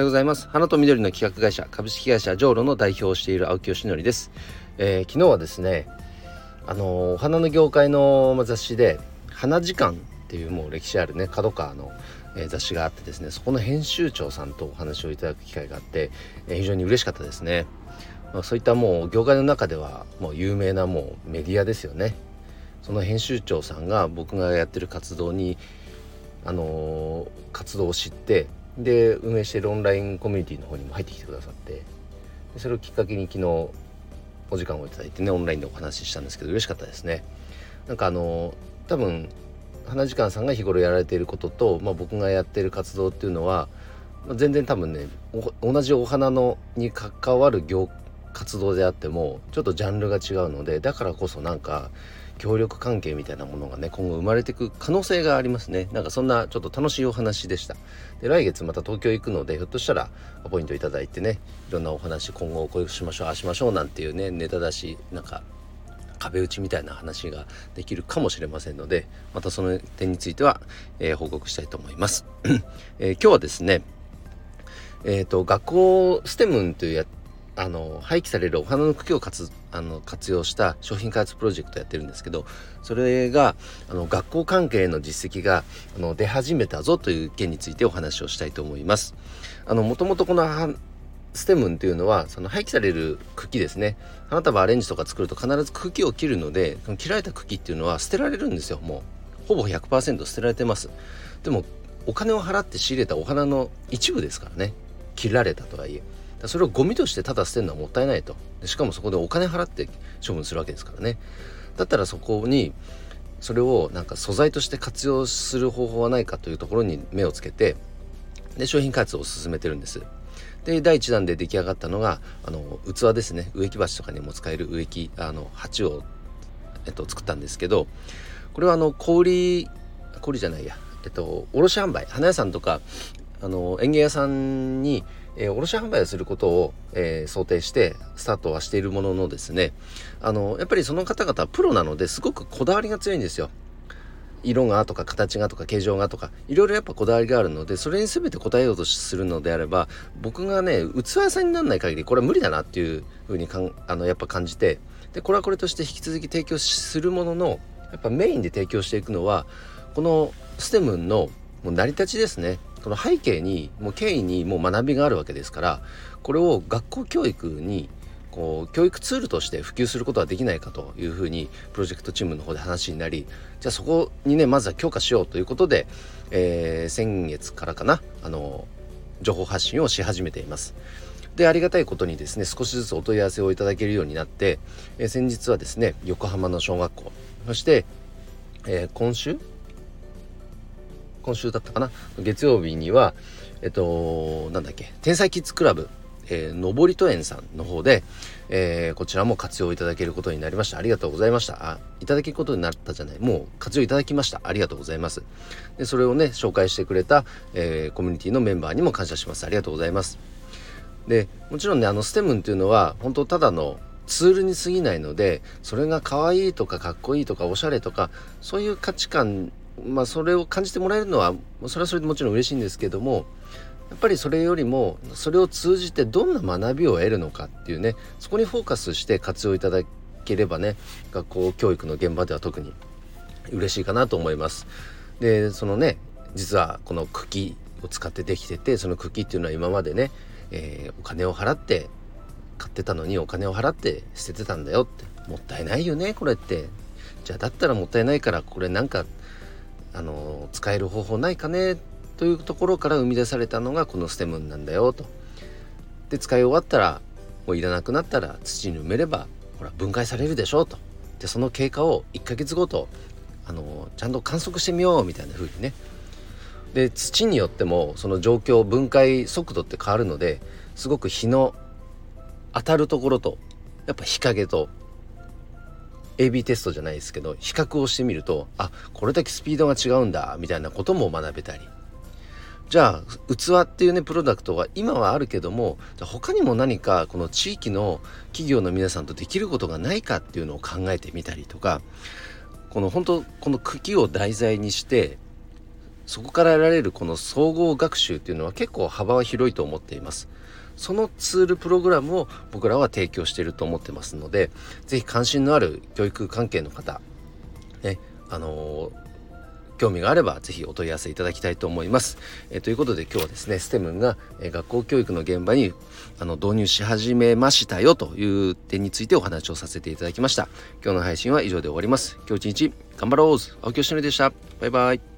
はようございます。花と緑の企画会社株式会社ジョーロの代表をしている青木よしのりです、えー、昨日はですねあの、お花の業界の雑誌で花時間っていうもう歴史あるね角川の、えー、雑誌があってですねそこの編集長さんとお話をいただく機会があって、え非常に嬉しかったですね、まあ、そういったもう業界の中ではもう有名なもうメディアですよね。その編集長さんが僕がやってる活動にあの活動を知ってで運営してるオンラインコミュニティの方にも入ってきてくださってそれをきっかけに昨日お時間をいただいてねオンラインでお話ししたんですけど嬉しかったですね。なんかあの多分花時間さんが日頃やられていることと、まあ、僕がやってる活動っていうのは、まあ、全然多分ね同じお花のに関わる業活動であってもちょっとジャンルが違うのでだからこそなんか協力関係みたいなものがね今後生まれていく可能性がありますね。なんかそんなちょっと楽しいお話でした。で来月また東京行くのでひょっとしたらアポイントいただいてねいろんなお話今後こうしましょうああしましょうなんていうねネタだしなんか壁打ちみたいな話ができるかもしれませんのでまたその点については、えー、報告したいと思います、えー、今日はですねえっ、ー、と学校ステムンというやあの廃棄されるお花の茎を活あの活用した商品開発プロジェクトやってるんですけどそれがあの学校関係の実績があの出始めたぞという件についてお話をしたいと思います。あのもともとこのステムンというのはその廃棄される茎ですね。花束アレンジとか作ると必ず茎を切るので切られた茎っていうのは捨てられるんですよ。もうほぼ100%捨てられてます。でもお金を払って仕入れたお花の一部ですからね。切られたとはいえ。それをゴミとしてただ捨てるのはもったいないと。しかもそこでお金払って処分するわけですからね。だったらそこにそれをなんか素材として活用する方法はないかというところに目をつけてで商品開発を進めてるんです。で第1弾で出来上がったのがあの器ですね。植木鉢とかにも使える植木あの鉢を、えっと、作ったんですけどこれはあの小売小売じゃないや。えっと卸販売花屋さんとかあの園芸屋さんにえー、卸販売をすることを、えー、想定してスタートはしているもののですねあのやっぱりその方々プロなのですごくこだわりが強いんですよ。色がとか形がとか形状がとかいろいろやっぱこだわりがあるのでそれに全て答えようとするのであれば僕がね器屋さんにならない限りこれは無理だなっていうふうにかんあのやっぱ感じてでこれはこれとして引き続き提供するもののやっぱメインで提供していくのはこのステムの成り立ちですねその背景にもう経緯にもう学びがあるわけですからこれを学校教育にこう教育ツールとして普及することはできないかというふうにプロジェクトチームの方で話になりじゃあそこにねまずは強化しようということで、えー、先月からかなあの情報発信をし始めています。でありがたいことにですね少しずつお問い合わせをいただけるようになって、えー、先日はですね横浜の小学校そして、えー、今週今週だったかな？月曜日にはえっとなんだっけ？天才キッズクラブえー、のりと園さんの方で、えー、こちらも活用いただけることになりました。ありがとうございました。あ、いただけることになったじゃない？もう活用いただきました。ありがとうございます。で、それをね、紹介してくれた、えー、コミュニティのメンバーにも感謝します。ありがとうございます。で、もちろんね、あの、ステムンっていうのは、本当ただのツールに過ぎないので、それが可愛いとかかっこいいとかおしゃれとか、そういう価値観まあそれを感じてもらえるのはそれはそれでもちろん嬉しいんですけどもやっぱりそれよりもそれを通じてどんな学びを得るのかっていうねそこにフォーカスして活用いただければね学校教育の現場では特に嬉しいかなと思います。でそのね実はこの茎を使ってできててその茎っていうのは今までね、えー、お金を払って買ってたのにお金を払って捨ててたんだよってもったいないよねこれってじゃあだったらもったいないからこれなんかあの使える方法ないかねというところから生み出されたのがこのステムなんだよと。で使い終わったらもういらなくなったら土に埋めればほら分解されるでしょうと。でその経過を1ヶ月ごとあのちゃんと観測してみようみたいな風にね。で土によってもその状況分解速度って変わるのですごく日の当たるところとやっぱ日陰と AB テストじゃないですけど比較をしてみるとあこれだけスピードが違うんだみたいなことも学べたり。じゃあ器っていうねプロダクトは今はあるけども他にも何かこの地域の企業の皆さんとできることがないかっていうのを考えてみたりとかこの本当この茎を題材にしてそこから得られるこの総合学習っていうのは結構幅は広いと思っていますそのツールプログラムを僕らは提供していると思ってますので是非関心のある教育関係の方ねあのー興味があればぜひお問い合わせいただきたいと思います。えー、ということで今日はですね STEM が、えー、学校教育の現場にあの導入し始めましたよという点についてお話をさせていただきました。今日の配信は以上で終わります。今日一日頑張ろう青木よしのりでした。バイバイ。